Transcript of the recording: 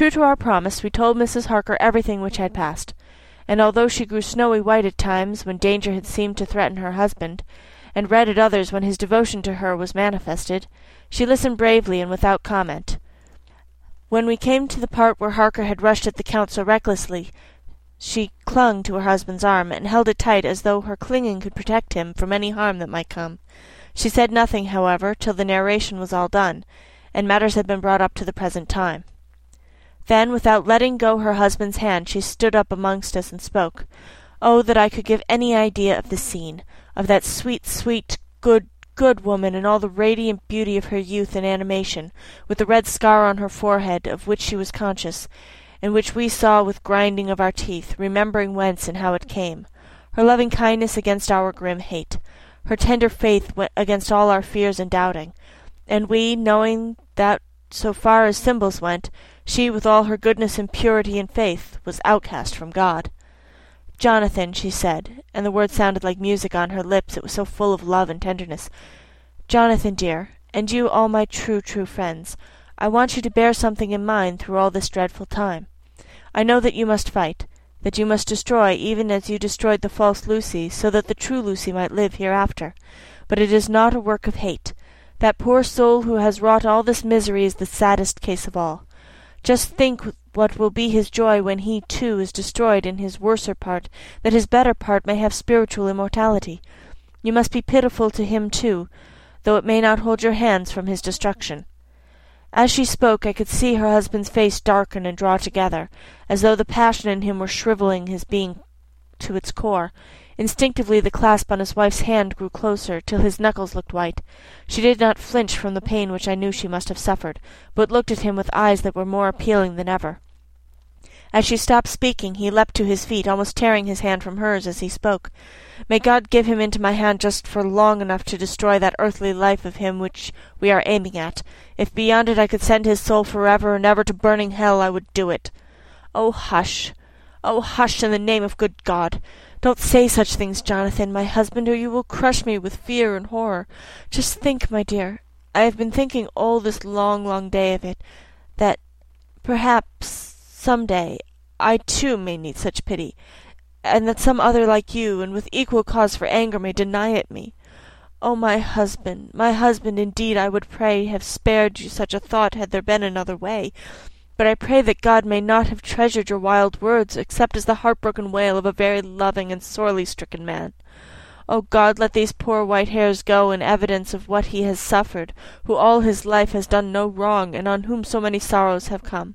True to our promise, we told Mrs. Harker everything which had passed; and although she grew snowy white at times when danger had seemed to threaten her husband, and red at others when his devotion to her was manifested, she listened bravely and without comment. When we came to the part where Harker had rushed at the Count so recklessly, she clung to her husband's arm, and held it tight as though her clinging could protect him from any harm that might come. She said nothing, however, till the narration was all done, and matters had been brought up to the present time. Then, without letting go her husband's hand, she stood up amongst us and spoke. Oh, that I could give any idea of the scene, of that sweet, sweet, good, good woman in all the radiant beauty of her youth and animation, with the red scar on her forehead of which she was conscious, and which we saw with grinding of our teeth, remembering whence and how it came; her loving kindness against our grim hate; her tender faith against all our fears and doubting; and we, knowing that so far as symbols went, she, with all her goodness and purity and faith, was outcast from God. "Jonathan," she said, and the word sounded like music on her lips, it was so full of love and tenderness, "Jonathan dear, and you all my true, true friends, I want you to bear something in mind through all this dreadful time. I know that you must fight, that you must destroy even as you destroyed the false Lucy, so that the true Lucy might live hereafter; but it is not a work of hate. That poor soul who has wrought all this misery is the saddest case of all. Just think what will be his joy when he, too, is destroyed in his worser part, that his better part may have spiritual immortality. You must be pitiful to him too, though it may not hold your hands from his destruction." As she spoke I could see her husband's face darken and draw together, as though the passion in him were shrivelling his being to its core. Instinctively the clasp on his wife's hand grew closer, till his knuckles looked white. She did not flinch from the pain which I knew she must have suffered, but looked at him with eyes that were more appealing than ever. As she stopped speaking, he leapt to his feet, almost tearing his hand from hers as he spoke. May God give him into my hand just for long enough to destroy that earthly life of him which we are aiming at. If beyond it I could send his soul forever and ever to burning hell, I would do it. Oh, hush! Oh, hush, in the name of good God! Don't say such things, Jonathan, my husband, or you will crush me with fear and horror. Just think, my dear, I have been thinking all this long, long day of it, that perhaps some day I too may need such pity, and that some other like you, and with equal cause for anger, may deny it me. Oh, my husband, my husband, indeed I would pray have spared you such a thought had there been another way. But I pray that God may not have treasured your wild words, except as the heartbroken wail of a very loving and sorely stricken man. O God, let these poor white hairs go in evidence of what he has suffered, who all his life has done no wrong, and on whom so many sorrows have come.